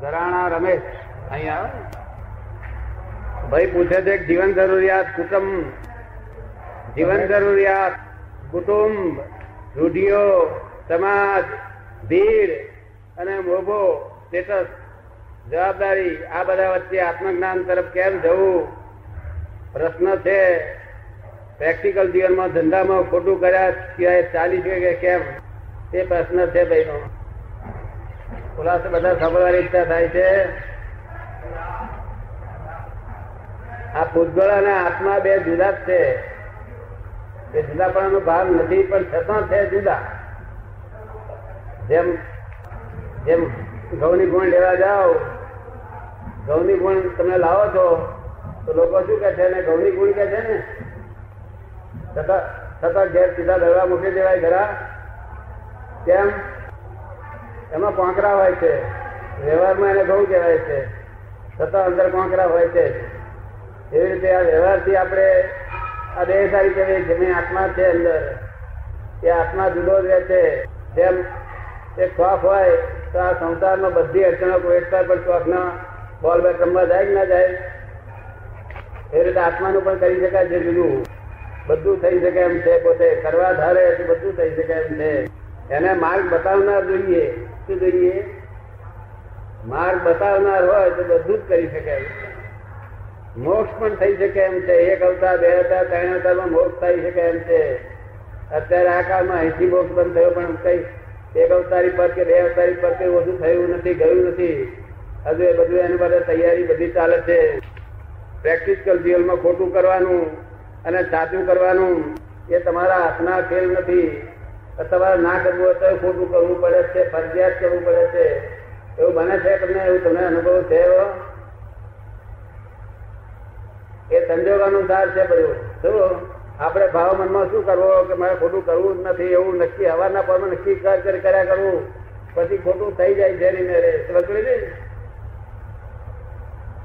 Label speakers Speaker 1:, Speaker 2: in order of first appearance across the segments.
Speaker 1: ઘરાણા રમેશ. અહીંયા ભાઈ પૂછે છે જીવન જરૂરિયાત, કુટુંબ. જીવન જરૂરિયાત, કુટુંબ, રૂઢિઓ, સમાજ, ભીડ અને મોભો, સ્ટેટસ, જવાબદારી, આ બધા વચ્ચે આત્મજ્ઞાન તરફ કેમ જવું? પ્રશ્ન છે, પ્રેક્ટિકલ જીવનમાં ધંધામાં ખોટું કર્યા સિવાય ચાલી છે કે કેમ? તે પ્રશ્ન છે ભાઈનો. ખુલાસો બધા સાંભળવાની ઈચ્છા થાય છે. આ ભૂતગળ અને આત્મા બે જુદા જ છે. એ જુદાપણાનો ભાગ નથી, પણ છતાં છે જુદા. જેમ જેમ ઘઉંની ગુણ લેવા જાઓ, ઘઉંની ગુણ તમે લાવો છો, તો લોકો શું કે છે? ને ઘઉંની ગુણ કે છે ને? છતાં છતાં ઘેર સીધા દરવા મૂકી દેવાય ઘરા કેમ? એમાં કોંકરા હોય છે. વ્યવહારમાં એને ઘઉં કહેવાય છે. છતાં અંદર કોંકરા હોય છે. એવી રીતે આ વ્યવહારથી આપણે આ દેહ સારી કહેવાય જેની આત્મા છે અંદર. એ આત્મા જુદો જ રહે છે. જેમ એક ખોફ હોય, તો આ સંસારમાં બધી અડચણો વેઠતા પણ શોખના બોલ બેટ રમવા જાય કે ના જાય? એ રીતે આત્માનું પણ કરી શકાય છે જુદું. બધું થઈ શકે એમ છે પોતે. કરવા ધારે બધું થઈ શકે એમ છે. એને માર્ગ બતાવનાર જોઈએ. શું જોઈએ માર્ગ બતાવનાર હોય તો બધું જ કરી શકાય. મોક્ષ પણ થઈ શકે એમ છે. એક અવતાર, બે અવતાર, ત્રણ અવતારમાં મોક્ષ થઈ શકે એમ છે. અત્યારે આ કાળમાં અહીંથી મોક્ષ બંધ થયો, પણ કઈ એક અવતારી પર કે બે અવતારી પર કે ઓછું થયું નથી, ગયું નથી. હજુ એ બધું એની બધા તૈયારી બધી ચાલે છે. પ્રેક્ટિકલ જીવનમાં ખોટું કરવાનું અને સાચું કરવાનું એ તમારા હાથના ખેલ નથી. તમારે ના કરવું હોય તો ખોટું કરવું પડે છે, ફરજિયાત કરવું પડે છે. એવું બને છે તમને? એવું તમને અનુભવ છે એવો? એ સંજોગ અનુસાર છે બધું. શું? આપણે ભાવ મનમાં શું કરવો કે મારે ખોટું કરવું જ નથી, એવું નક્કી હવાના પરમાં નક્કી કર કરી કર્યા કરવું. પછી ખોટું થઈ જાય છે ની મેરે સમજ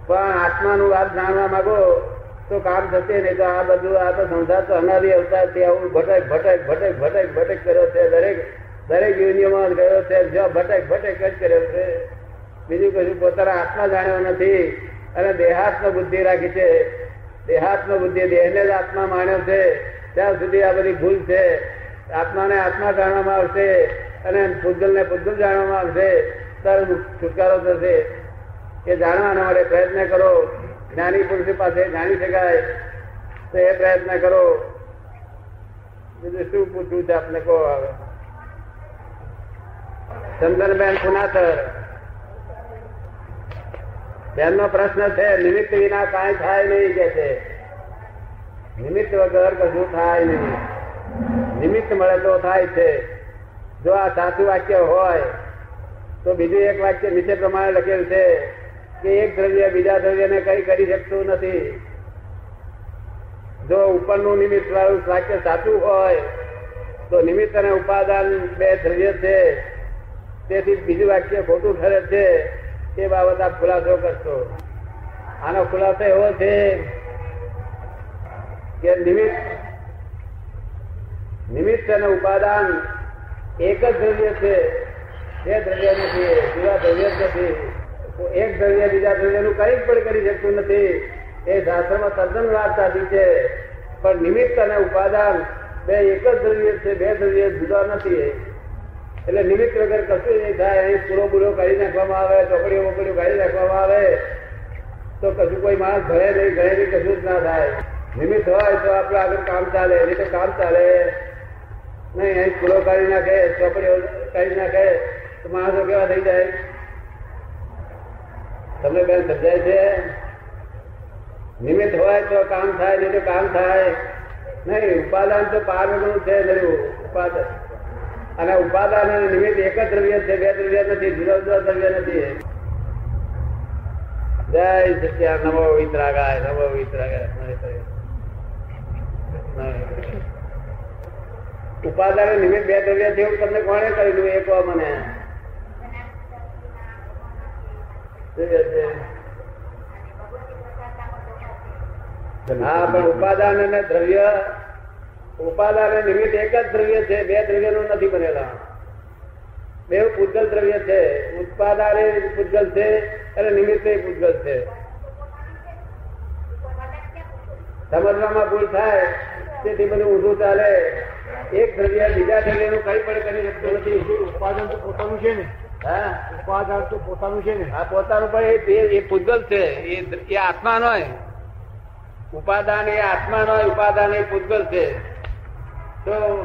Speaker 1: પણ આત્માનું વાત જાણવા માંગો તો કામ થશે નહીં તો આ બધું, આ તો સંસાર તો અનાદિ અવતારથી આવું ભટક ભટક ભટક ભટક ભટક કર્યો છે. દરેક દરેક યુનિયમાં ગયો છે જો ભટક ભટક જ કર્યો છે. બીજું કશું પોતાના આત્મા જાણ્યો નથી અને દેહાત્મ બુદ્ધિ રાખી છે. દેહાત્મ બુદ્ધિ દેહને જ આત્મા માણ્યો છે. ત્યાં સુધી આ બધી ભૂલ છે. આત્માને આત્મા જાણવામાં આવશે અને પૂજલને પૂજલ જાણવામાં આવશે. ત્યારે છુટકારો થશે. એ જાણવાના માટે પ્રયત્ન કરો. જ્ઞાની પુરુષ પાસે જાણી શકાય. તો એ પ્રયત્ન કરો. બીજું શું પૂછવું છે આપને? કહો આવે ચંદનબેન સુનાતર. બેન નો પ્રશ્ન છે, નિમિત્ત વિના કાંઈ થાય નહીં કે છે? નિમિત્ત વગર કશું થાય નહીં. નિમિત્ત મળે તો થાય છે. જો આ સાચું વાક્ય હોય, તો બીજું એક વાક્ય નીચે પ્રમાણે લખેલ છે. કે એક દ્રવ્ય બીજા દ્રવ્યને કઈ કરી શકતું નથી. જો ઉપરનું નિમિત્ત વાળું વાક્ય સાચું હોય, તો નિમિત્ત અને ઉપાદાન બે દ્રવ્ય છે. તેથી બીજું વાક્ય ખોટું ઠરે છે. તે બાબત આપ ખુલાસો કરશો. આનો ખુલાસો એવો છે કે નિમિત્ત નિમિત્ત અને ઉપાદાન એક જ દ્રવ્ય છે. બે દ્રવ્ય નથી, બીજા દ્રવ્ય નથી. એક દ્રવ્ય બીજા દ્રવ્યનું કઈ પણ કરી શકતું નથી. એ શાસ્ત્રમાં તદ્દન સાચી છે. પણ નિમિત્ત અને ઉપાદાન બે એક જ દ્રવ્ય છે, બે દ્રવ્ય જુદા નથી. એટલે નિમિત્ત વગર કશું નહીં થાય. અહીં પૂરો પૂરો કાઢી નાખવામાં આવે, ચોકડીઓ વોકડીઓ કાઢી નાખવામાં આવે, તો કશું કોઈ માણસ ભરે નહીં ગળે નહીં, કશું જ ના થાય. નિમિત્ત હોય તો આપણે આગળ કામ ચાલે નહીં તો કામ ચાલે. નહીં, અહીં પૂરો કાઢી નાખે, ચોકડીઓ કાઢી નાખે, તો માણસો કેવા થઈ જાય? તમને બેન સમજાય છે? નિમિત્ત હોય તો કામ થાય, નહીં તો કામ થાય. નહીં, ઉપાદાન તો પારનું છે ઉપાદાન. અને ઉપાદાન અને નિમિત્ત એક જ દ્રવ્ય છે, બે દ્રવ્ય નથી, જુદા જુદા દ્રવ્ય નથી. જય સત્યા નમો વિતરાગાય નમો વિતરાગાય. ઉપાદાન નિમિત્ત બે દ્રવ્ય છે, એવું તમને કોણે કહ્યું? એ કહો મને. હા, પણ ઉપાદાન અને દ્રવ્ય, ઉપાદાન નિમિત્ત એક જ દ્રવ્ય છે, બે દ્રવ્યનું નથી બનેલા. બે પૂતગલ દ્રવ્ય છે, ઉત્પાદન એ છે અને નિમિત્ત એ છે. સમજવામાં ભૂલ થાય, તેથી બધું ઊંધું ચાલે. એક દ્રવ્ય બીજા દ્રવ્યનું કઈ પણ કરી શકતું નથી.
Speaker 2: ઉત્પાદન તો પોતાનું છે ને. ઉપાદાન તો પોતાનું છે ને.
Speaker 1: આ પોતાનું પણ એ- પૂતગલ છે. એ આત્મા નો ઉપાદાન એ આત્મા નો ઉપાદાન એ પૂતગલ છે. તો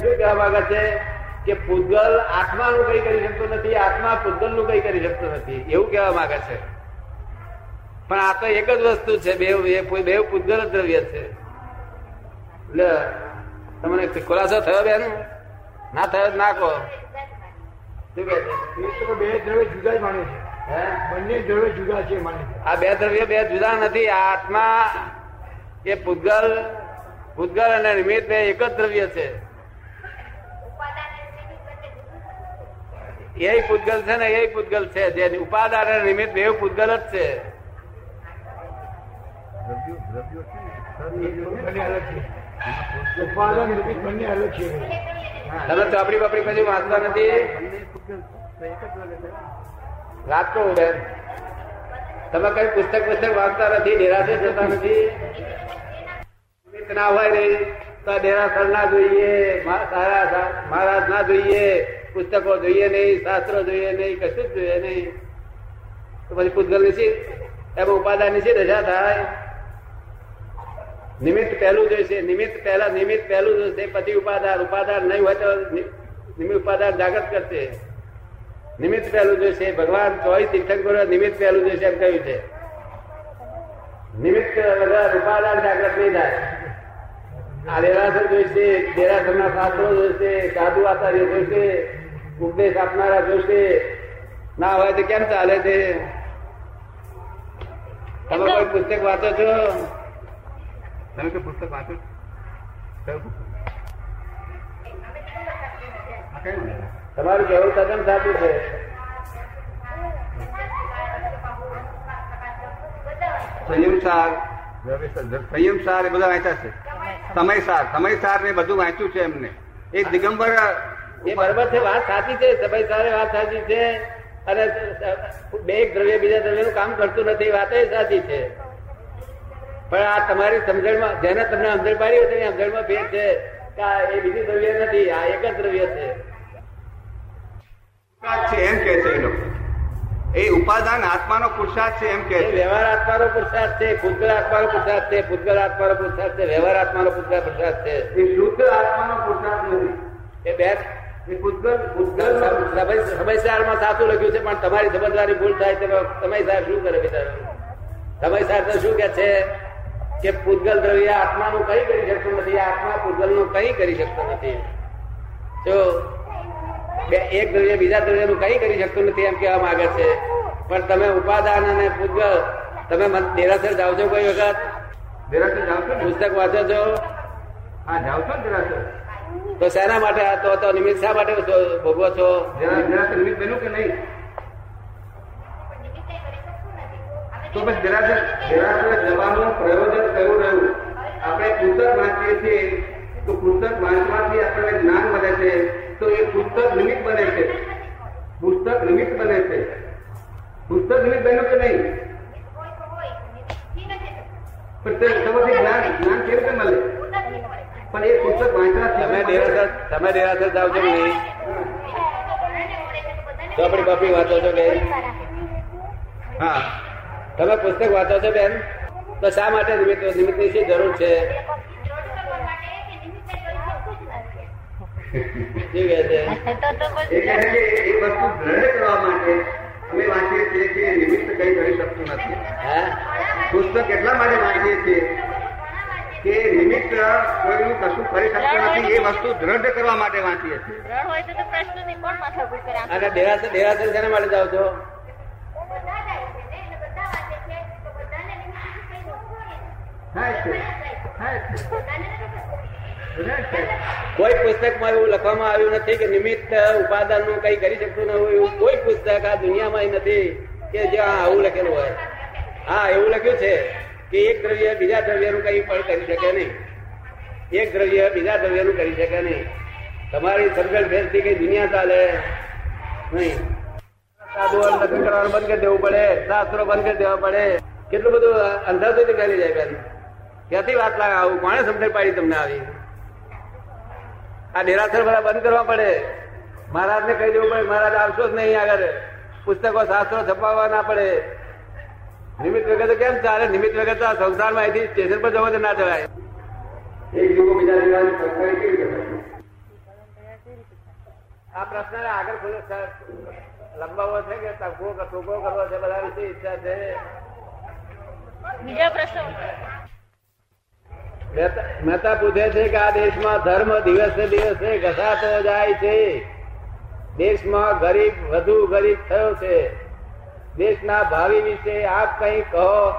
Speaker 1: શું કહેવા માંગે છે કે પૂતગલ આત્માનું કઈ કરી શકતો નથી, આત્મા પૂતગલનું કઈ કરી શકતો નથી. એવું કહેવા માંગે છે. પણ આ તો એક જ વસ્તુ છે, બે બે- પૂતગલ જ દ્રવ્ય છે. એટલે તમને ખુલાસો થયો બેન? ના થયો ના કહો.
Speaker 2: બે દ્રવ્ય જુદા જ માને છે. બંને દ્રવ્ય જુદા છે માને
Speaker 1: આ બે દ્રવ્ય બે જુદા નથી આ આત્મા એ પૂતગલ ભૂતગલ અને નિમિત્ત બે એક જ દ્રવ્ય છે. એ પૂતગલ છે ને એ પૂતગલ છે. જે ઉપાદાન અને નિમિત્ત બે પૂતગલ જ છે.
Speaker 2: ઉપાદાન નિમિત્ત બંને અલગ છે.
Speaker 1: તમે ચોપડી બાપડી પછી વાંચતા નથી. વાંચતો બેન તમે કઈ પુસ્તક પુસ્તક વાંચતા નથી ડેરાસર જતા નથી? ના હોય નહીં તો ડેરાસર ના જોઈએ સારા મહારાજ ના જોઈએ, પુસ્તકો જોઈએ નહીં, શાસ્ત્રો જોઈએ નહીં, કશું જ જોઈએ નહીં. તો પછી પૂતગલની એમાં ઉપાદાનની શી રજા થાય? નિમિત્ત પહેલું જોઈશે નિમિત્ત પહેલા, નિમિત્ત પહેલું જોઈશે પછી ઉપાદાન ઉપાદાન નહીં હોય તો નિમિત્ત ઉપાદાન જાગૃત કરશે. નિમિત્ત પહેલું જોઈશે ભગવાન ચોવીસ તીર્થંકરો નિમિત્ત પહેલું જોઈશે એમ કહ્યું છે. નિમિત્ત વગર ઉપાદાન જાગૃત નહીં થાય. આ દેરાસર જોઈશે દેરાસરના શાસ્ત્રો જોઈશે સાધુ આચાર્ય જોઈશે ઉપદેશ આપનારા જોઈશે ના હોય તો કેમ ચાલે છે? તમે કોઈ પુસ્તક વાંચો છો? તમે કોઈ પુસ્તક વાંચો તમારું કહેવું તદ્દન સાચું છે.
Speaker 3: સંયમસાર સંયમસાર એ બધા વાંચ્યા છે. સમયસાર સમયસાર ને બધું વાંચ્યું છે એમને. એ દિગંબર
Speaker 1: એ બરોબર છે વાત સાચી છે સમય સારે વાત સાચી છે અને બે એક દ્રવ્ય બીજા દ્રવ્યનું કામ કરતું નથી વાત એ સાચી છે. પણ આ તમારી સમજણમાં જેને તમને સમજણ પાડી હોય તેની સમજણમાં ભેદ છે કે આ એ બીજું દ્રવ્ય નથી આ એક જ દ્રવ્ય છે.
Speaker 3: છે એમ કે છે એ લોકો. એ ઉપાદાન આત્માનો પુરુષાર્થ છે એમ કે
Speaker 1: વ્યવહાર આત્માનો પુરુષાર્થ છે ભૂતગળ આત્માનો પુરુષાર્થ છે ભૂતગળ આત્માનો પુરુષાર્થ છે વ્યવહાર આત્માનો ભૂતગળ પુરુષાર્થ છે.
Speaker 3: એ શુદ્ધ આત્માનો પુરુષાર્થ નથી.
Speaker 1: એ બે? સમયસારમાં સાચું લખ્યું છે પણ તમારી સમજવાની ભૂલ થાય તમે સમય સાહેબ શું કરે બિચારો? સમયસાર તો શું કે છે? કે પૂતગલ દ્રવ્ય આત્માનું કઈ કરી શકતું નથી આત્મા પૂતગલનું કઈ કરી શકતો નથી. જો બે એક દ્રવ્ય બીજા દ્રવ્યનું કઈ કરી શકતું નથી એમ કહેવા માંગે છે. પણ તમે ઉપાદાન અને પૂતગલ તમે મન- દેરાસર જાઓ છો કોઈ વખત?
Speaker 3: દેરાસર જાવ છો
Speaker 1: પુસ્તક વાંચો છો?
Speaker 3: હા જાવ છો દેરાસર?
Speaker 1: તો શેના માટે આ તો નિમિત્ત શા માટે ભોગવો છો?
Speaker 3: નિમિત્ત બન્યું કે નહીં? તો બસ જરાસર જરાસર જવાનું પ્રયોજન કયું રહ્યું. આપણે પુસ્તક વાંચીએ છીએ તો પુસ્તક વાંચવાથી આપણને જ્ઞાન મળે છે. તો એ પુસ્તક નિમિત્ત બને છે. પુસ્તક નિમિત્ત બને છે. પુસ્તક નિમિત્ત બન્યું કે નહીં? પણ તે તમારી જ્ઞાન જ્ઞાન કેવી રીતે મળે? પણ એ પુસ્તક વાંચવાથી
Speaker 1: તમે દેરાસર તમે દેરાસર જાઓ છો નહીં? ચોપડી બપડી વાંચો છો કે
Speaker 3: હા.
Speaker 1: તમે પુસ્તક વાંચો છો બેન? તો શા માટે નિમિત્ત નિમિત્તની શી જરૂર છે? શું કહે છે?
Speaker 3: એ કહે છે કે એ વસ્તુ કરવા માટે અમે વાંચીએ છીએ નિમિત્ત કઈ કરી શકતું નથી.
Speaker 1: હા?
Speaker 3: પુસ્તક એટલા માટે વાંચીએ છીએ કે નિમિત્ત કોઈનું કશું કરી શકતું નથી એ વસ્તુ દ્રઢ કરવા માટે વાંચીએ છીએ.
Speaker 4: રણ હોય તો તો પ્રશ્ન નહીં કોણ માથાકૂટ કરે આમ
Speaker 1: અને દેરાસર દેરાસર શેના માટે જાઓ છો
Speaker 3: થાય છે થાય છે બરાબર છે.
Speaker 1: કોઈ પુસ્તકમાં એવું લખવામાં આવ્યું નથી કે નિમિત્ત ઉપાદાનનું કઈ કરી શકતું ન હોય એવું કોઈ પુસ્તક આ દુનિયામાં નથી કે જ્યાં આવું લખેલું હોય. હા, એવું લખ્યું છે કે એક દ્રવ્ય બીજા દ્રવ્યનું કઈ પણ કરી શકે નહીં. એક દ્રવ્ય બીજા દ્રવ્યનું કરી શકે નહીં. તમારી સમજણ ફેરથી કઈ દુનિયા ચાલે નહીં. સાધુ લગ્ન કરવાનું બંધ કરી દેવું પડે, શાસ્ત્રો બંધ કરી દેવા પડે. કેટલું બધું અંધાધું કરી જાય બેન. ક્યાંથી વાત લાગે? આવું કોણે સમજણ પાડી તમને આવી? આ ડેરાસર બધા બંધ કરવા પડે. મહારાજને કહી દેવું પડે મહારાજ આવશો જ નહીં આગળ. પુસ્તકો શાસ્ત્રો છપાવવા ના પડે. નિમિત્ત વગર તો કેમ ચાલે? નિમિત્ત વગર તો આ સંસારમાં અહીંથી સ્ટેશન પર જવા તો ના જવાય.
Speaker 3: એક બીજા?
Speaker 1: આ પ્રશ્ન આગળ લંબાવવો છે. કે ટૂંકો ટૂંકો કરવો છે? બધા વિશે ઈચ્છા છે.
Speaker 4: બીજા પ્રશ્નો?
Speaker 1: મહેતા- પૂછે છે કે આ દેશમાં ધર્મ દિવસે દિવસે ઘસાતો જાય છે? દેશમાં ગરીબ, વધુ ગરીબ થયો છે. દેશના ભાવિ વિશે આપ કઈ કહો,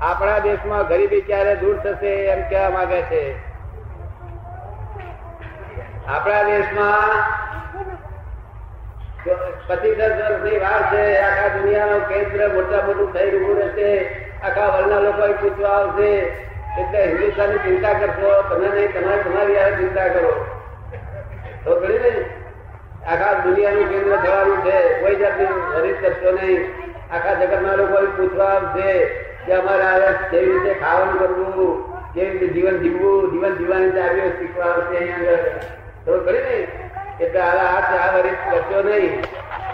Speaker 1: આપણા દેશમાં ગરીબી ક્યારે દૂર થશે એમ કહેવા માંગે છે? આપણા દેશમાં પચીસ વર્ષની વાર છે, આખા દુનિયાનું કેન્દ્ર મોટા મોટું થઈ રહ્યું છે આખા વર્ણના લોકો પૂછવા આવશે એટલે હિન્દુસ્તાનની ચિંતા કરશો, તમે નહીં, તમારે તમારી યાર ચિંતા કરો. તો કરી ને? આખા દુનિયાનું કેન્દ્ર થવાનું છે, કોઈ જાતની હરીત કરશો નહીં. આખા જગતના લોકો પૂછવા આવશે કે અમારે આ કેવી રીતે ખાવાનું કરવું, કેવી રીતે જીવન જીવવું, જીવન જીવવાની ચાવીઓ શીખવા આવશે અહીંયા તો કરી ને? એટલે આ આ ચા વરિષ્ઠ કરશો નહીં.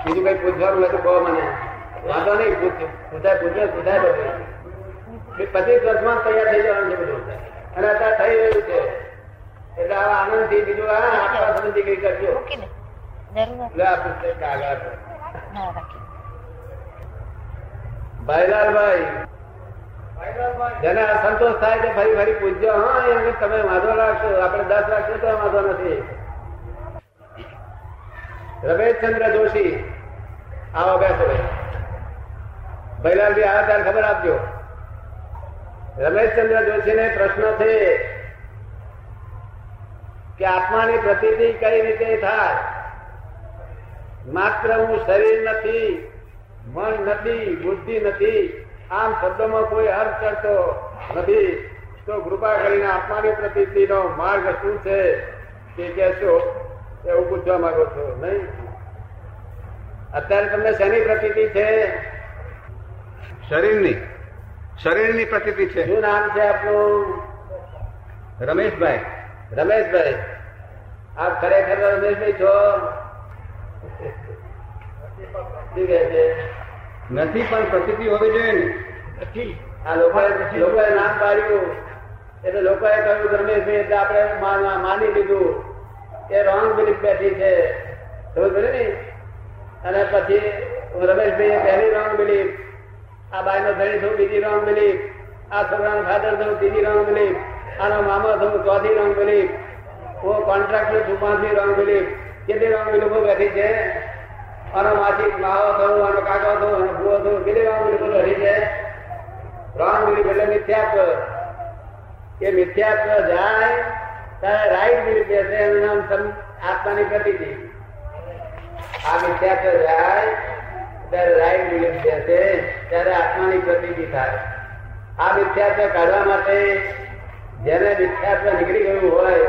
Speaker 1: બીજું કઈ પૂછવાનું હોય તો કહો મને. વાંધો નહીં, પૂછ, પૂછાય, પૂછો, પૂછાય પચીસ વર્ષમાં તૈયાર થઈ જવાનું છે બધું. અને અત્યારે થઈ રહ્યું છે. એટલે આ આનંદથી બીજું આ આત્મા સંબંધી કઈ કરજો. આ ભાઈલાલભાઈ. જેને આ સંતોષ થાય તો ફરી ફરી પૂછજો. હા એમ કે તમે વાંધો રાખશો. આપણે દસ રાખશો તો વાંધો નથી. રમેશચંદ્ર જોશી. આવો બેસો. ભાઈ ભાઈલાલજી આવે ત્યારે ખબર આપજો. રમેશચંદ્ર જોશીને પ્રશ્ન છે કે આત્માની પ્રતિતિ કઈ રીતે થાય? માત્ર હું શરીર નથી, મન નથી, બુદ્ધિ નથી, આમ શબ્દોમાં કોઈ અર્થ કરતો નથી. તો કૃપા કરીને આત્માની પ્રતિતિનો માર્ગ શું છે તે કહેશો એવું પૂછવા માંગો છો. નહીં? અત્યારે તમને શેની પ્રતિતિ છે?
Speaker 3: શરીરની. શરીરની પ્રકૃતિ છે.
Speaker 1: શું નામ છે આપનું?
Speaker 3: રમેશભાઈ.
Speaker 1: રમેશભાઈ. આપ ખરેખર રમેશભાઈ છો?
Speaker 3: નથી પણ પ્રકૃતિ હોવી જોઈએ ને.
Speaker 1: આ લોકોએ લોકોએ નામ પાડ્યું. એટલે લોકોએ કહ્યું રમેશભાઈ એટલે આપણે મા- માની લીધું એ રોંગ બિલીફ બેઠી છે. ખબર પડી ને? અને પછી રમેશભાઈ પહેલી રોંગ બિલીફ આ બાઈનો ધણી થયું બીજી રોંગ બિલીફ આ છોકરાનો ફાધર થયું ત્રીજી રોંગ બિલીફ આનો મામા થયું ચોથી રોંગ બિલીફ હું કોન્ટ્રાક્ટર છું પાંચમી રોંગ બિલીફ કેટલી રોંગ બિલીફો બેઠી છે આનો માસી માવો થયું આનો કાકો થયું આનો ભૂવો થયું કેટલી રોંગ બિલીફો બેઠી છે રોંગ બિલીફ એટલે મિથ્યાત્વ એ મિથ્યાત્વ જાય, ત્યારે રાઈટ બિલીફ બેસે એનું નામ આત્માની પ્રતિતિ. આ મિથ્યાત્વ જાય ત્યારે રાઈટ બિલીફ છે, ત્યારે આત્માની પ્રતિતિ થાય. આ મિથ્યાત્વ કાઢવા માટે જેને મિથ્યાત્વ નીકળી ગયું હોય,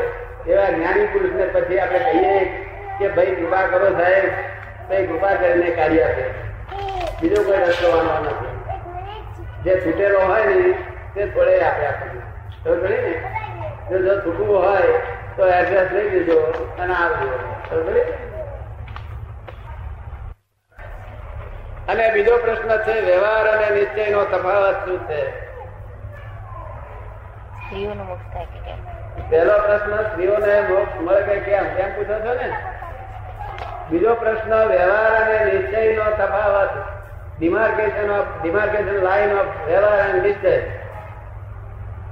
Speaker 1: એવા જ્ઞાની પુરુષને પછી આપણે કહીએ કે ભાઈ કૃપા કરો સાહેબ, ભાઈ કૃપા કરીને કાઢી આપે. બીજો કોઈ રસ્તો આવવાનો નથી. જે છૂટેલો હોય ને, તે થોડે આપે આપણને. ખરી ને? જો છૂટવું હોય, તો એડ્રેસ લઈ દેજો અને આવજો. તો અને બીજો પ્રશ્ન છે વ્યવહાર અને નિશ્ચયનો તફાવત શું છે? પહેલો પ્રશ્ન સ્ત્રીઓને મોક્ષ મળે કે કેમ? કેમ પૂછો છો ને? બીજો પ્રશ્ન વ્યવહાર અને નિશ્ચયનો તફાવત. Demarcation of demarcation line of વ્યવહાર અને નિશ્ચય.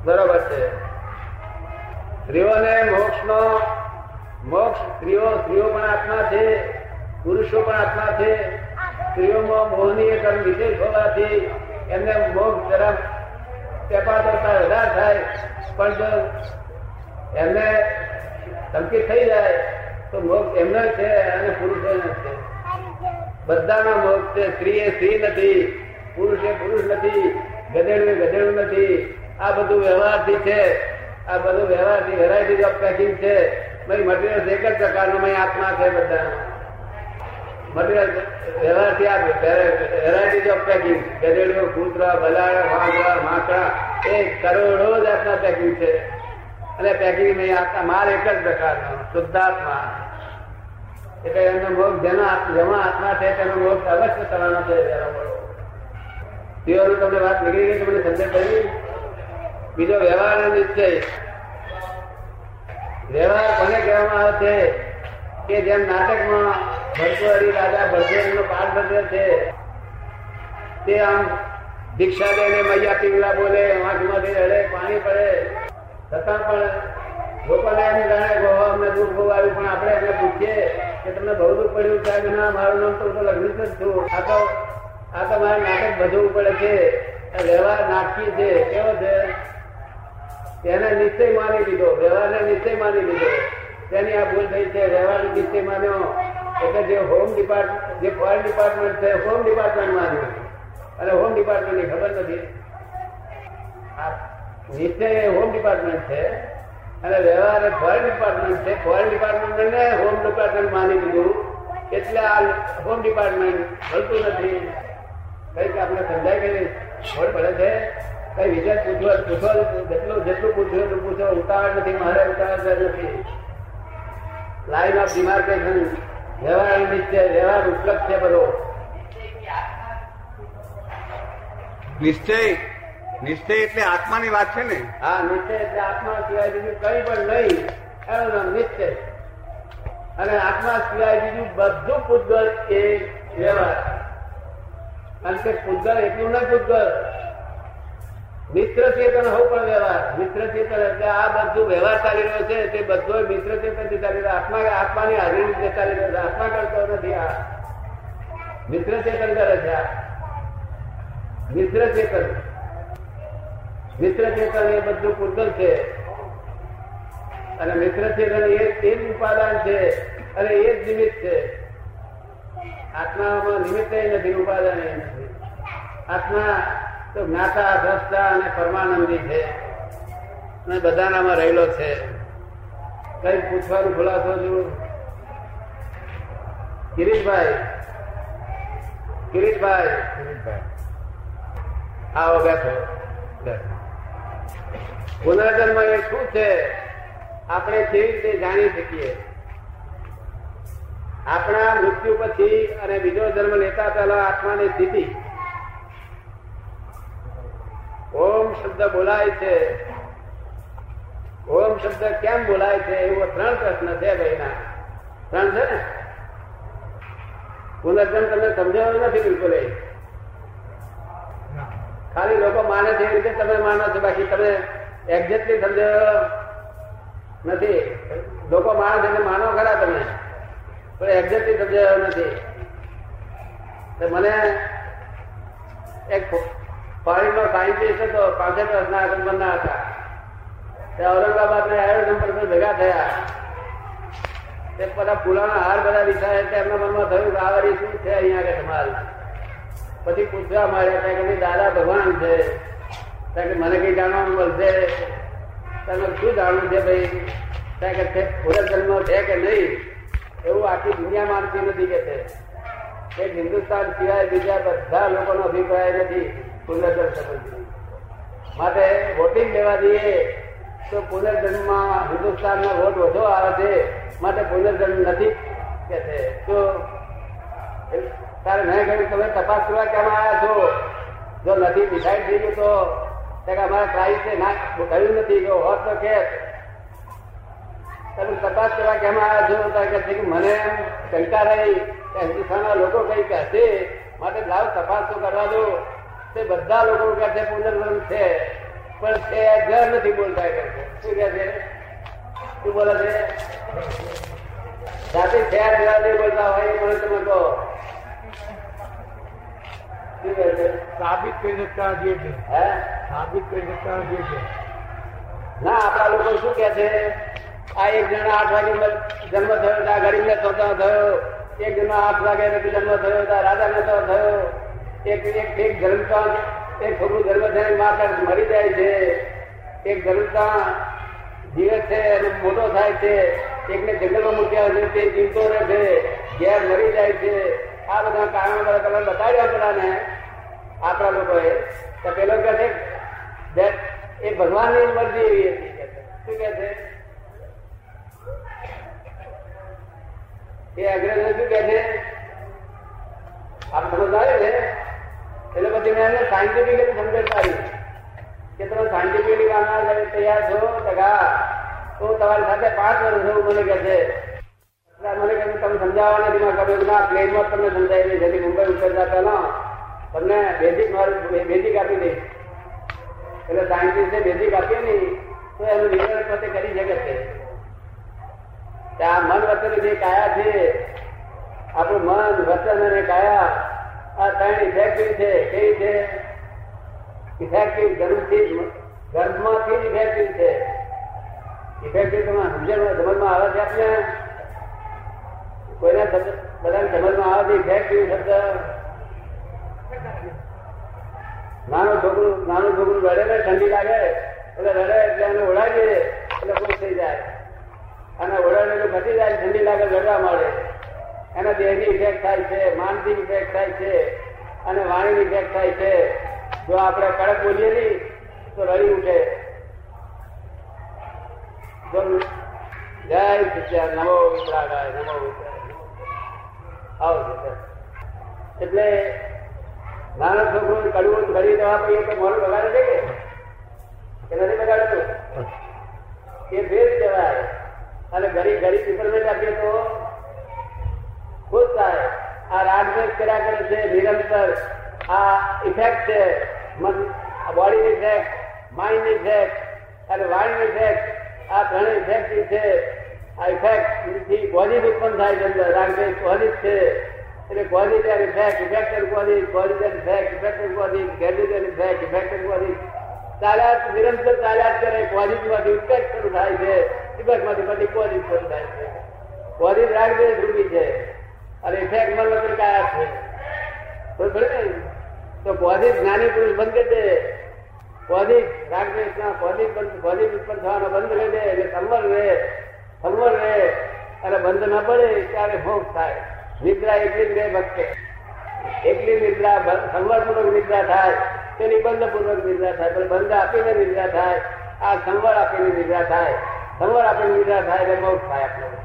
Speaker 1: બરોબર છે. સ્ત્રીઓને મોક્ષનો મોક્ષ સ્ત્રીઓ સ્ત્રીઓ પણ આત્મા છે પુરુષો પણ આત્મા છે. સ્ત્રીઓમાં મોહની એક વિશેષ હોવાથી એમને મોક્ષ તરફ પેપાદરતા વધારે થાય. પણ જો એમને ધમકી થઈ જાય, તો મોક્ષ એમનો છે અને પુરુષો છે. બધાના મોક્ષ છે. સ્ત્રી એ સ્ત્રી નથી, પુરુષ એ પુરુષ નથી ગધેડું એ ગધેડું નથી. આ બધું વ્યવહારથી છે. આ બધું વ્યવહારથી વેરાયટી ઓફ પેકિંગ છે. મટીરિયલ એક જ પ્રકારનો આત્મા છે બધા મટીરિયલ વ્યવહારથી આ વેરાયટીઝ ઓફ પેકિંગ. ગધેડીઓ કૂતરા, બલાડા, વાંદરા, માકડા, એ કરોડો જાતના પેકિંગ છે. અને પેકિંગ મેં આત્મા માલ એક જ પ્રકારનો, શુદ્ધાત્મા. એટલે એમનો મોગ જેનો જેમાં આત્મા છે, તેનો મોગ અવશ્ય થવાનો છે તેઓની તમને વાત નીકળી ગઈ તમને સમજણ કરી? બીજો વ્યવહાર નિશ્ચય વ્યવહાર કોને કહેવામાં આવે છે? કે જેમ નાટકમાં ભરતુહરી રાજા ભરતુહરીનો પાઠ ભજવે છે, તે આમ દીક્ષા દઈને મૈયા પીવડા બોલે વાંચમાંથી રડે પાણી પડે. છતાં પણ લોકોને એમ જાણે અમને દુઃખ આવ્યું, પણ આપણે એમને પૂછીએ કે તમને બહુ દુઃખ પડ્યું, સાહેબ? ના, મારું નામ તો લગ્ન જ છું આ તો આ તો મારે નાટક ભજવવું પડે છે. વ્યવહાર નાટકી છે, કેવો છે? તેને નિશ્ચય માની લીધો વ્યવહારને નિશ્ચય માની લીધો તેની આ ભૂલ થઈ છે વ્યવહાર નિશ્ચય માન્યો. એટલે જે હોમ ડિપાર્ટમેન્ટ જે ફોરેન ડિપાર્ટમેન્ટ છે હોમ ડિપાર્ટમેન્ટ માન્યું. અને હોમ ડિપાર્ટમેન્ટની ખબર નથી. નિશ્ચય હોમ ડિપાર્ટમેન્ટ છે, અને વ્યવહાર ફોરેન ડિપાર્ટમેન્ટ છે. ફોરેન ડિપાર્ટમેન્ટને હોમ ડિપાર્ટમેન્ટ માની લીધું. એટલે આ હોમ ડિપાર્ટમેન્ટ મળતું નથી. કંઈક આપણે સમજાય કે ખબર પડે છે? કઈ વિચાર પૂછવા પૂછવા જેટલું જેટલું પૂછ્યું એટલું પૂછો ઉતાવળ નથી. મારે ઉતાવળ નથી. લાઈન ઓફ ડિમાર્કેશન વ્યવહાર નિશ્ચય વ્યવહાર ઉપલબ્ધ છે બધો.
Speaker 3: નિશ્ચય નિશ્ચય એટલે આત્માની વાત છે ને?
Speaker 1: હા નિશ્ચય એટલે આત્મા સિવાય બીજું કઈ પણ નહીં. એનું નામ નિશ્ચય. અને આત્મા સિવાય બીજું બધું પૂતગલ એ વ્યવહાર. અને કે પૂતગલ એટલું નહીં પૂતગલ. મિત્ર ચેતન હોવું પણ વ્યવહાર. મિત્ર ચેતન એટલે આ બધું વ્યવહાર ચાલી રહ્યો છે, તે બધો મિત્ર ચેતનથી ચાલી રહ્યો આત્મા આત્માની હાજરી રીતે ચાલી રહ્યો છે. આત્મા કરતો નથી આ. મિત્ર ચેતન કરે છે આ. મિત્ર ચેતન. મિત્ર ચેતન એ બધું પૂતગલ છે. અને મિત્ર ચેતન એ તે જ ઉપાદાન છે અને એ જ નિમિત્ત છે. આત્મામાં નિમિત્ત નથી, ઉપાદાન નથી. આત્મા તો જ્ઞાતા દ્રષ્ટા અને પરમાનંદી છે. અને બધાનામાં રહેલો છે. કઈ પૂછવાનું ખુલાસો છું કિરીટભાઈ કિરીટભાઈ આવો બેઠો. પુનર્જન્મ એ શું છે? આપણે કેવી રીતે જાણી શકીએ? આપણા મૃત્યુ પછી અને બીજો જન્મ લેતા પહેલા આત્માની સ્થિતિ. ઓમ શબ્દ બોલાય છે. ઓમ શબ્દ કેમ બોલાય છે? એવો ત્રણ પ્રશ્ન છે ભાઈના. ત્રણ છે ને? પુનર્જન તમને સમજાવ્યો નથી બિલકુલ ખાલી લોકો માને છે એ રીતે તમે માનો છો, બાકી તમે એક્ઝેક્ટલી સમજાયો નથી. લોકો માને છે એટલે માનો ખરા તમે. પણ એક્ઝેક્ટલી સમજાયો નથી. મને એક ફોરેનનો સાયન્ટિસ્ટ હતો પાસઠ વર્ષના આગમનના હતા. તે ઔરંગાબાદના એરોડ્રોમ પર ભેગા થયા. તે બધા ફૂલોના હાર બધા વિચારે એમના મનમાં થયું કે આ વળી શું છે અહીંયા કે તમારે? પછી પૂછવા માંડ્યા ત્યાં કે દાદા ભગવાન છે. ત્યાં કે મને કઈ જાણવાનું મળશે? તમે શું જાણવું છે ભાઈ? ત્યાં કે તે જન્મ છે કે નહીં? એવું આખી દુનિયા માનતી નથી કે છે હિન્દુસ્તાન સિવાય બીજા બધા લોકોનો અભિપ્રાય નથી. પુનર્જન્મ માટે વોટિંગ લેવા દઈએ તો પુનર્જન્મમાં હિન્દુસ્તાનનો વોટ વધુ આવે છે. માટે પુનર્જન્મ નથી કે છે. તો તારે મેં કહ્યું, તમે તપાસ કરવા કેમ આવ્યા છો? જો નથી ડિસાઈડ થઈ ગયું તો કે અમારા પ્રાઇસ ના, કહ્યું નથી કે હોત તો કે. તમે તપાસ કરવા કેમ આવ્યા છો? છે કે મને શંકા રહી કે હિન્દુસ્તાનના લોકો કઈ કહેશે માટે લાવ તપાસ તો કરવા દો. તે બધા લોકો કહે છે પુનર્જન્મ છે પણ તે ઘર નથી બોલતા કે શું કહે છે? શું બોલે છે? જાતે છે ઘર નહીં બોલતા હોય એ મને તમે કહો.
Speaker 2: સાબિત કરી શકતા જે છે.
Speaker 1: હે?
Speaker 2: સાબિત કરી શકતા જે છે.
Speaker 1: ના આપણા લોકો શું કે છે? આ એક જણા આઠ વાગે જન્મ થયો આ ગરીબ ને થયો. એક જણા આઠ વાગે જન્મ થયો ત્યાં રાજા ને તો થયો. એક એક એક ધર્મતા એક છોકરું ધર્મ થઈને માતા મરી જાય છે. એક ધર્મતા જીવે છે અને મોટો થાય છે. એકને જંગલમાં મૂક્યા છે, તે જીવતો રહે છે, ઘેર મરી જાય છે. આ બધા કારણો બધા તમે બતાવ્યા પેલાને આપણા લોકોએ. તો પેલો કહે છે એ ભગવાનની મરજી એવી હતી શું કહે છે? એ અંગ્રેજો શું કહે છે? આપણે સમજ આવે ને એટલે પછી મેં એને સાયન્ટિફિકલી સમજણ પાડી કે તમે સાયન્ટિફિકલી આના માટે તૈયાર છો? ટકા તો તમારી સાથે પાંચ વર્ષ એવું મને કહે છે. મને કહે તમે સમજાવવા નથી માં કહ્યું ના પ્લેનમાં તમને સમજાવી જેથી મુંબઈ ઉતરતા પહેલા તમને બેઝિક મારું બેઝિક આપી દઈશ. એટલે સાયન્ટિસ્ટે બેઝિક આપીએ નહીં, તો એનું નિર્ણય પોતે કરી શકે છે. આ મન વચન જે કાયા છે, આપણું મન વચન અને કાયા આ ત્રણ ફેક્ટરી છે કેવી છે ઇફેક્ટિવ ગર્ભથી જ- ગર્ભમાંથી જ ઇફેક્ટિવ છે. ઇફેક્ટિવ તમારા સમજણ સમજમાં આવે છે આપને? કોઈને સમજ- બધાને સમજમાં આવે છે ઇફેક્ટિવ શબ્દ? નાનું છોકરું નાનું છોકરું રડે ને ઠંડી લાગે, એટલે રડે એટલે એને ઓળાવીએ એટલે ખુશ થઈ જાય. અને ઓળાડેલું ઘટી જાય, ઠંડી લાગે, રડવા મળે એના દેહની ઇફેક્ટ થાય છે માનસિક ઇફેક્ટ થાય છે અને વાણીની ઇફેક્ટ થાય છે. જો આપણે કડક બોલીએ નહીં તો રડી ઉઠે. જય સચ્ચિદાનંદ, નમો એટલે નાનો છોકરો કડવું ઘડી દવા પડીએ તો મોડું બગાડે છે કે? નથી બગાડતું? એ ભેદ કહેવાય. અને ઘડી ઘડી પિપરમેન્ટ આપીએ તો ખુશ થાય આ રાગદેશ કર્યા કરે છે, નિરંતર. આ ઇફેક્ટ છે બોડી ઇફેક્ટ માઇન્ડ ઇફેક્ટ અને વાણી ઇફેક્ટ આ ત્રણેય ઇફેક્ટ છે, આ ઇફેક્ટથી કોઝિટ ઉત્પન્ન થાય છે અંદર. રાગદેશ કોઝિટ છે. એટલે cause and effect effect and cause cause and effect effect and cause ગેરડિટ and effect effect and cause ચાલ્યા નિરંતર ચાલ્યા કરે કોઝિટમાંથી ઇફેક્ટ શરૂ થાય છે. ઇફેક્ટમાંથી પછી કોઝિટ શરૂ થાય છે. કોઝિટ રાગદેશ રૂપી છે. અને ઇફેક્ટ મન વગર કાયા છે. તો ખરું તો પોઝિટ જ્ઞાની પુરુષ બંધ કરી દે. પોઝિટ રાગદ્વેષ ના પોઝિટ બંધ પોઝિટ ઉત્પન્ન થવાનો બંધ કરી દે એટલે સંવર રહે સંવર રહે. અને બંધ ન પડે ત્યારે ભોગ થાય. નિદ્રા એકલી જ રહે ભક્તે. એકલી નિદ્રા સંવરપૂર્વક નિદ્રા થાય તેની બંધપૂર્વક નિદ્રા થાય. પણ બંધ આપીને નિદ્રા થાય. આ સંવર આપીને નિદ્રા થાય. સંવર આપીને નિદ્રા થાય એટલે મોક્ષ થાય આપણો.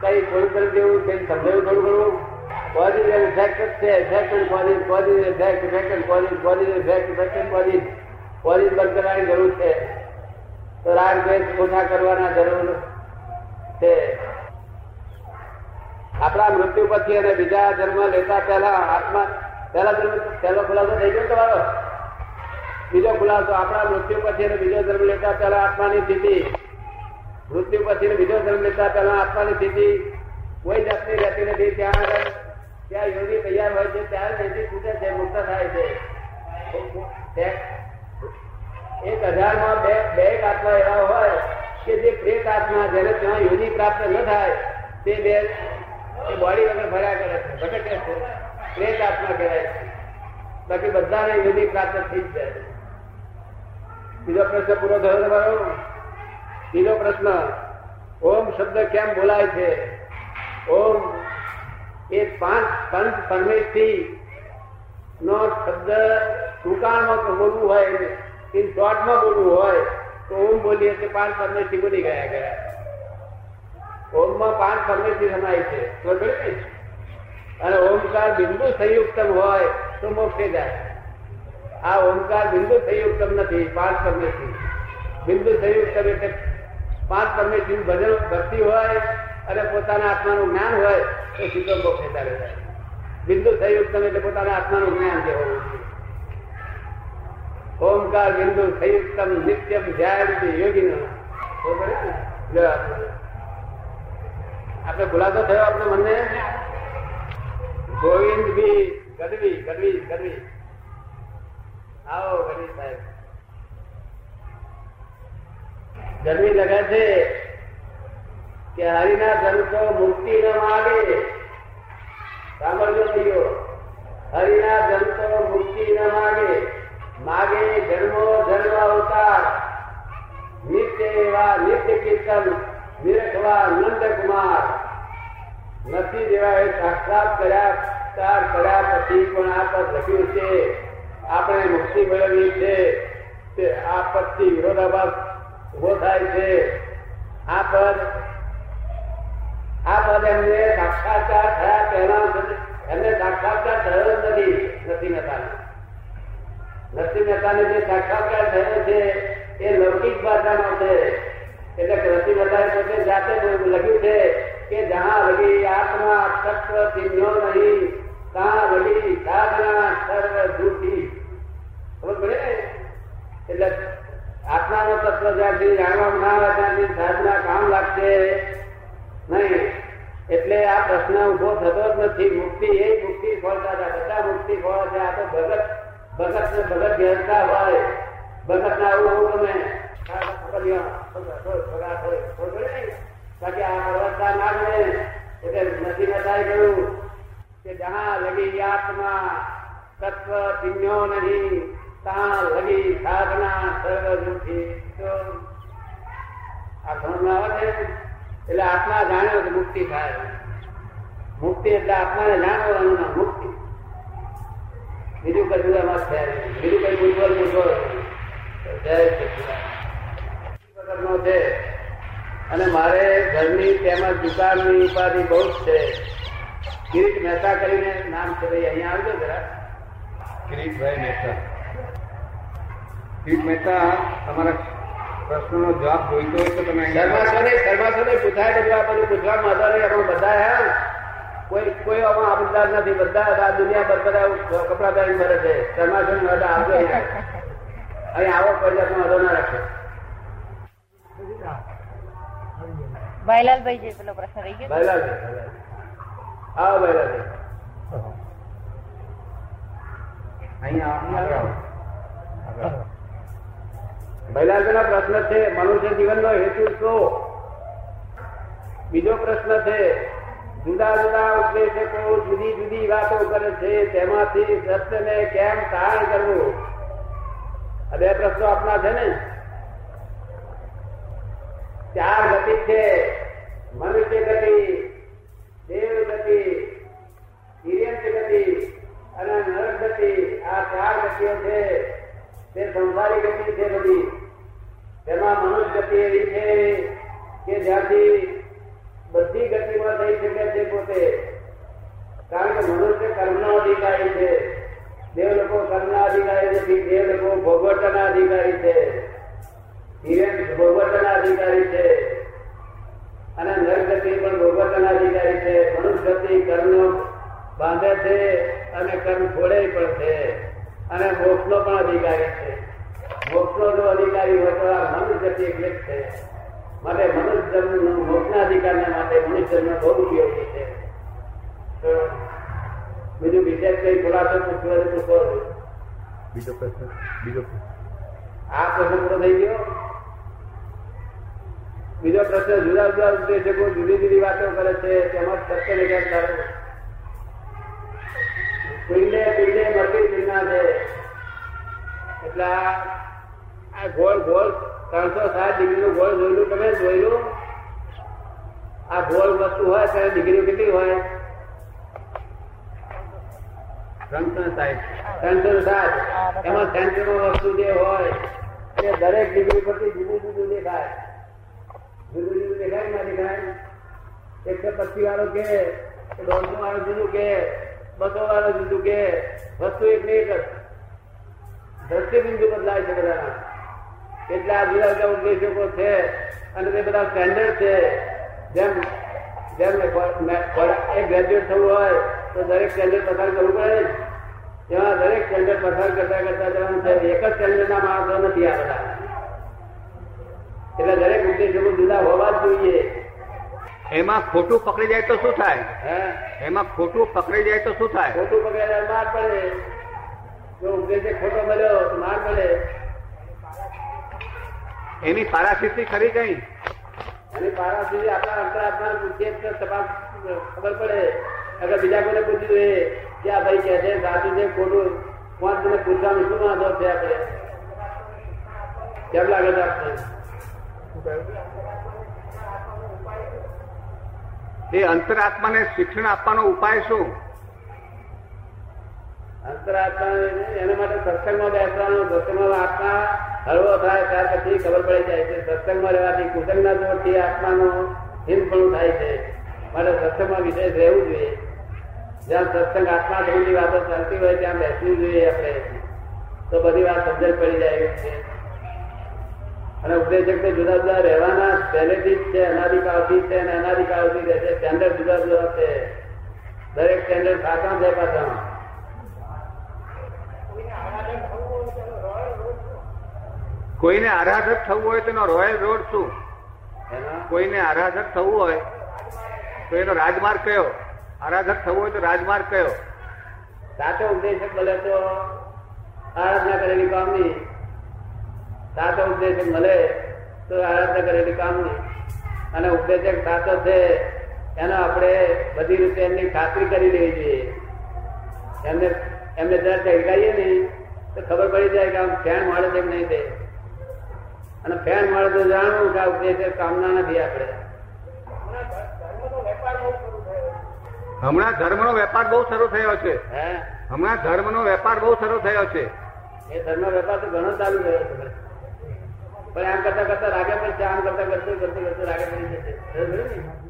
Speaker 1: કઈ થોડું કરી દેવું કઈ સમજાવ્યું થોડું ઘણું પોઝિટિવ ઇફેક્ટ છે effect and positive effect effect and positive effect effect and positive બંધ કરવાની જરૂર છે. તો રાગ દ્વેષ ઓછા કરવાના જરૂર છે. આપણા મૃત્યુ પછી અને બીજા જન્મ લેતા પહેલા આત્મા, પહેલા જન્મ, પહેલો ખુલાસો થઈ ગયો તમારો? બીજો ખુલાસો, આપણા મૃત્યુ પછી અને બીજો જન્મ લેતા પહેલા આત્માની સ્થિતિ. મૃત્યુ પછી બીજો જન્મ લેતા પેલા આત્માની સ્થિતિ કોઈ જાતની રહેતી નથી. ત્યાં આગળ ત્યાં યોગી તૈયાર હોય છે, ત્યારે તેથી છૂટે છે, મુક્ત થાય છે. એક હજારમાં બે બે આત્મા એવા હોય કે જે પ્રેત આત્મા જેને ત્યાં યોગી પ્રાપ્ત ન થાય, તે બે બોડી વગર ફર્યા કરે છે. ભટકે છે. પ્રેત આત્મા કહેવાય છે. બાકી બધાને યોગી પ્રાપ્ત થઈ જ જાય બીજો પ્રશ્ન પૂરો થયો તમારો? બીજો પ્રશ્ન, ઓમ શબ્દ કેમ બોલાય છે? ઓમ એ પાંચ પંચ પરમેશથી નો શબ્દ ટૂંકાણમાં બોલવું હોય ઇન શોર્ટમાં બોલવું હોય, તો ઓમ બોલીએ તો પાંચ પરમેશથી બોલી ગયા ગયા ઓમમાં પાંચ પરમેશથી સમાય છે. તો અને ઓમકાર બિંદુ સંયુક્તમ હોય તો મોક્ષે જાય. આ ઓમકાર બિંદુ સંયુક્તમ નથી, પાંચ પરમેશથી બિંદુ સંયુક્તમ એટલે પાંચ પરમેશથી ભજન ભક્તિ હોય અને પોતાના આત્માનું જ્ઞાન હોય, તો સીધો મોક્ષ ચાલે જાય બિંદુ સંયુક્તમ એટલે પોતાના આત્માનું જ્ઞાન જે હોવું ઓમકાર બિંદુ સંયુક્તમ નિત્યમ ધ્યાન યોગી આપણે ખુલાસો થયો આપણે મને ગોવિંદ બી ગઢવી ગઢવી ગઢવી. આવો ગઢવી સાહેબ. ગરમી લગે છે કે હરિના સંતો મુક્તિ ન માગે. સાંભળજો ભાઈઓ હરિના સંતો મુક્તિ ન માગે. માગે જન્મો જન્મ અવતાર. નિત્ય એવા નિત્ય કીર્તન નિરખવા નંદ કુમાર નથી જેવા એ સાક્ષાત કર્યા કર્યા પછી પણ આ પદ લખ્યું છે. આપણે મુક્તિ મેળવી છે તે આ પદથી વિરોધાભાસ ઊભો થાય છે. આ પદ આ પદ એમને સાક્ષાત્કાર થયા પહેલા એમને સાક્ષાત્કાર થયો જ નથી નથી મહેતાને. નરસિંહ મહેતાને જે સાક્ષાત્કાર થયો છે, એ લૌકિક ભાષામાં છે. એટલે નરસિંહ મહેતાએ પોતે જાતે લખ્યું છે કે જહા લગી આત્મા તત્વ ચિહ્નો નહીં ત્યાં લગી સાધના સર્વ દુઃખી ખબર પડે? એટલે આત્માનો તત્વ જ્યાંથી જાણવા ના આવે ત્યાંથી સાધના કામ લાગશે નહીં. એટલે આ પ્રશ્ન ઊભો થતો જ નથી. મુક્તિ એ મુક્તિ ફળતા હતા બધા મુક્તિ ફળ છે. આ તો ભગત ભગત ને ભગત ઘેરતા હોય. ભગત ના આવું આવું ગમે. બાકી આ અવસ્થા ના ગમે એટલે નથી બતાવી ગયું કે જહાં લગી આત્મા તત્વ ચિહ્નો નહીં. ત્યાં લગી તો આ સમજમાં આવે છે એટલે આત્મા જાણ્યો કે મુક્તિ થાય. મુક્તિ એટલે આત્માને જાણવાનું ના મુક્તિ. બીજું કશું એમાં છે. બીજું કઈ મૂંઝવણ મૂંઝવણ છે. અને મારે ઘરની તેમજ દુકાનની ઉપાધિ બહુ જ છે. કિરીટ મહેતા કરીને નામ છે. ભાઈ, અહીંયા આવજો જરા.
Speaker 3: કિરીટભાઈ મહેતા. કિરીટ મહેતા તમારા પ્રશ્નનો જવાબ જોઈતો હોય તો તમે અહીંયા
Speaker 1: શર્મા સોને શર્મા સોને પૂછાય બધું આ બધું પૂછવા નહીં આપણે બધા હે કોઈ કોઈ આમાં આપદાર નથી બધા આ દુનિયા પર બધા કપડા પહેરી મરે છે. શર્મા બધા આવજો અહીં આવો કોઈ જાતનો વાંધો ના રાખે.
Speaker 4: ભાઈલાલભાઈ જે પેલો પ્રશ્ન રહી ગયો.
Speaker 1: ભાઈલાલભાઈ હા આવો બહેલા
Speaker 3: અહીંયા આગળ આવો. આવો.
Speaker 1: પ્રશ્ન છે, મનુષ્ય જીવનનો હેતુ શું? બીજો પ્રશ્ન છે, જુદા જુદા ઉપદેશકો જુદી જુદી વાતો કરે છે, તેમાંથી સત્યને કેમ તારણ કરવું? આ બે પ્રશ્નો આપના છે ને? ચાર ગતિ છે, મનુષ્ય ગતિ, દેવ ગતિ હિરેન્દ્ર ગતિ અને નરક ગતિ, આ ચાર ગતિઓ છે. તે સંસારી ગતિ છે બધી તેમાં મનુષ્ય ગતિ એવી છે કે જ્યાંથી બધી ગતિમાં થઈ શકે છે પોતે કારણ કે મનુષ્ય કર્મનો અધિકારી છે દેવ લોકો કર્મના અધિકારી નથી દેવ લોકો ભોગવટના અધિકારી છે હિરેન ભોગવટના અધિકારી છે અને નરગતિ પણ ભોગવટના અધિકારી છે મનુષ્ય ગતિ કર્મનો બાંધે છે અને કર્મ છોડે પણ છે અને મોક્ષનો પણ અધિકારી છે. મોક્ષનો જો અધિકારી હોય તો આ મનુષ્ય ગતિ એટલે છે. માટે મનુષ્ય મોક્ષના અધિકારને માટે મનુષ્ય જન્મ બહુ ઉપયોગી છે. તો બીજું બીજા કઈ ખુલાસો પૂછવો હોય
Speaker 3: બીજો પ્રશ્ન બીજો.
Speaker 1: આ પ્રશ્ન તો થઈ ગયો? બીજો પ્રશ્ન જુદા જુદા ઉદ્દેશકો જુદી જુદી વાતો કરે છે. તેમાં સત્ય નિકાલ પિંડે પિંડે મરતી પિંડા છે. એટલે આ ગોળ ગોળ ત્રણસો સાત ડિગ્રી નું ગોળ જોયેલું, તમે જોયેલું? આ ગોળ વસ્તુ હોય ત્યારે ડિગ્રી કેટલી હોય? જે હોય તે દરેક ડિગ્રી પરથી જુદું જુદું દેખાય. જુદું જુદું દેખાય ના દેખાય? એકસો પચીસ વાળો કે દોઢસો વાળો કે બસો વાળો જુદું કે વસ્તુ એક ને એક જ બિંદુ બદલાય છે બધાના. એટલે આ જુદા જુદા ઉદ્દેશકો છે અને તે બધા સ્ટેન્ડર્ડ છે. જેમ જેમ એક ગ્રેજ્યુએટ થવું હોય તો દરેક સ્ટેન્ડર્ડ પસાર કરવું પડે તેમાં દરેક સ્ટેન્ડર્ડ પસાર કરતા કરતા જવાનું છે. એક જ સ્ટેન્ડર્ડના માણસો નથી આ બધા એટલે દરેક ઉદ્દેશકો જુદા હોવા જ જોઈએ.
Speaker 3: એમાં ખોટું પકડી જાય તો શું થાય?
Speaker 1: હે?
Speaker 3: એમાં ખોટું પકડી જાય તો શું થાય?
Speaker 1: ખોટું પકડ્યા માર પડે. જો ઉપદેશે ખોટો મળ્યો તો માર પડે.
Speaker 3: એની પારાસ્થિતિ ખરી કઈ?
Speaker 1: એની પારાસ્થિતિ આપણા અંતરાત્મા પૂછીએ તો તપાસ ખબર પડે. અગર બીજા કોઈને પૂછ્યું એ કે આ ભાઈ કે છે સાચું છે ખોટું? પાંચ જણે પૂછવાનું શું વાંધો છે આપણે? કેમ લાગે છે આપને?
Speaker 3: એ અંતરાત્માને શિક્ષણ આપવાનો ઉપાય શું?
Speaker 1: અંતરાત્મા એના માટે સત્સંગમાં બેસવાનું, સત્સંગમાં આત્મા હળવો થાય, ત્યાર પછી ખબર પડી જાય છે, સત્સંગમાં રહેવાથી કુસંગના જોરથી આત્માનો હિંદપણું થાય છે. માટે સત્સંગમાં વિશેષ રહેવું જોઈએ. જ્યાં સત્સંગ આત્મા સંબંધી વાતો ચાલતી હોય, ત્યાં બેસવું જોઈએ આપણે. તો બધી વાત સમજણ પડી જાય છે અને ઉપદેશક તો જુદા જુદા રહેવાના પહેલેથી જ છે અનાદિકાળથી છે અને અનાદિકાળથી રહેશે સ્ટેન્ડર્ડ જુદા જુદા છે. દરેક સ્ટેન્ડર્ડ સાચા છે પાછા
Speaker 3: કોઈને આરાધક થવું હોય તેનો રોયલ રોડ શું?
Speaker 1: એના?
Speaker 3: કોઈને આરાધક થવું હોય તો એનો રાજમાર્ગ કયો? આરાધક થવું હોય તો રાજમાર્ગ કયો?
Speaker 1: સાચો ઉપદેશક ભલે તો આરાધના કરેલી કામની સાચો ઉપદેશક મળે તો આરાધના કરેલી કામની અને ઉપદેશક સાચો છે એનો આપણે બધી રીતે એમની ખાતરી કરી લેવી જોઈએ એમને એમને જરા ચહેકાઈએ નહીં તો ખબર પડી જાય કે આમ ફેન મળે તેમ નહીં તે. અને ફેન મળે તો જાણવું કે આ ઉપદેશક કામના નથી આપણે.
Speaker 3: હમણાં ધર્મનો વેપાર બહુ શરૂ થયો છે.
Speaker 1: હે?
Speaker 3: હમણાં ધર્મનો વેપાર બહુ શરૂ થયો છે.
Speaker 1: એ ધર્મ વેપાર તો ઘણો ચાલુ થયો છે. પણ આમ કરતા કરતા રાગે પડશે આમ કરતા કરતા કરતા કરતા રાગે પડી જશે?